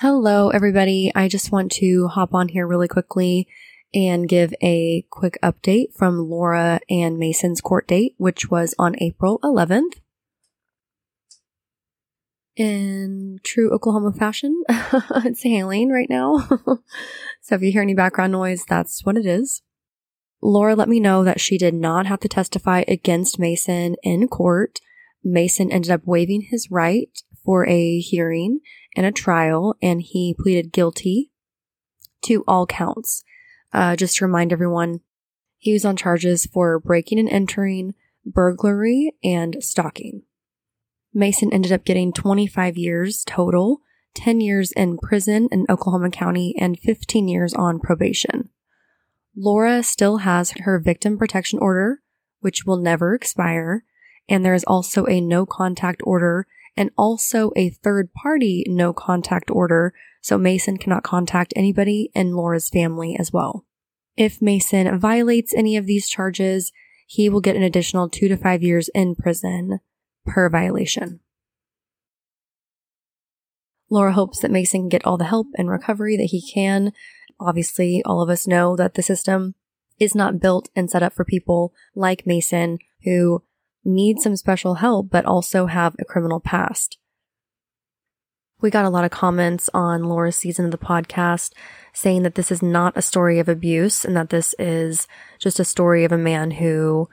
Hello, everybody. I just want to hop on here really quickly and give a quick update from Lora and Mason's court date, which was on April 11th. In true Oklahoma fashion, it's hailing right now. so if you hear any background noise, that's what it is. Lora let me know that she did not have to testify against Mason in court. Mason ended up waiving his right for a hearing and a trial, and he pleaded guilty to all counts. Uh, just to remind everyone, he was on charges for breaking and entering, burglary, and stalking. Mason ended up getting 25 years total, 10 years in prison in Oklahoma County, and 15 years on probation. Lora still has her victim protection order, which will never expire, and there is also a no contact order and also a third party no contact order, so Mason cannot contact anybody in Lora's family as well. If Mason violates any of these charges, he will get an additional two to five years in prison per violation. Lora hopes that Mason can get all the help and recovery that he can. Obviously, all of us know that the system is not built and set up for people like Mason who need some special help, but also have a criminal past. We got a lot of comments on Lora's season of the podcast saying that this is not a story of abuse and that this is just a story of a man who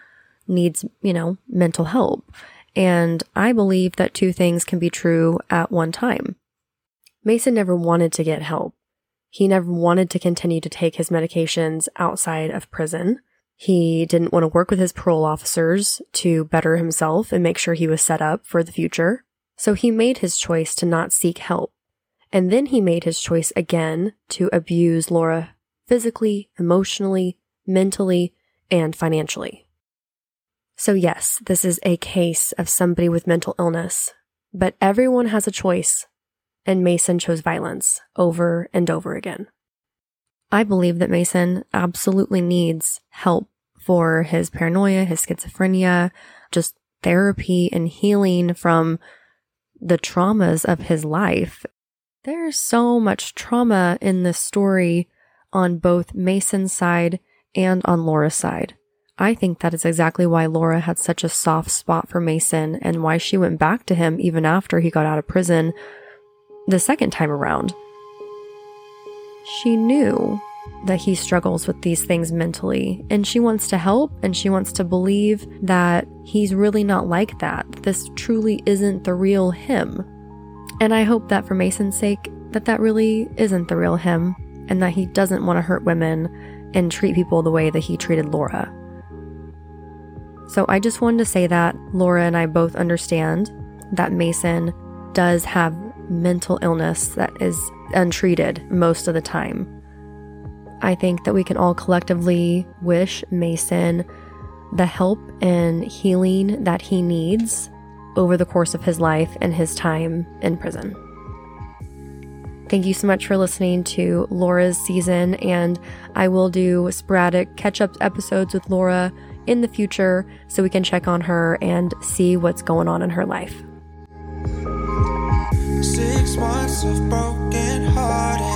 needs, you know, mental help. And I believe that two things can be true at one time. Mason never wanted to get help. He never wanted to continue to take his medications outside of prison. He didn't want to work with his parole officers to better himself and make sure he was set up for the future. So he made his choice to not seek help. And then he made his choice again to abuse Lora physically, emotionally, mentally, and financially. So, yes, this is a case of somebody with mental illness, but everyone has a choice, and Mason chose violence over and over again. I believe that Mason absolutely needs help for his paranoia, his schizophrenia, just therapy and healing from the traumas of his life. There's so much trauma in this story on both Mason's side and on Lora's side. I think that is exactly why Lora had such a soft spot for Mason and why she went back to him even after he got out of prison the second time around. She knew that he struggles with these things mentally, and she wants to help and she wants to believe that he's really not like that. This truly isn't the real him. And I hope that for Mason's sake, that that really isn't the real him and that he doesn't want to hurt women and treat people the way that he treated Lora. So I just wanted to say that Lora and I both understand that Mason does have mental illness that is untreated most of the time. I think that we can all collectively wish Mason the help and healing that he needs over the course of his life and his time in prison. Thank you so much for listening to Lora's season, and I will do sporadic catch up episodes with Lora in the future so we can check on her and see what's going on in her life. Six months of broken hearted,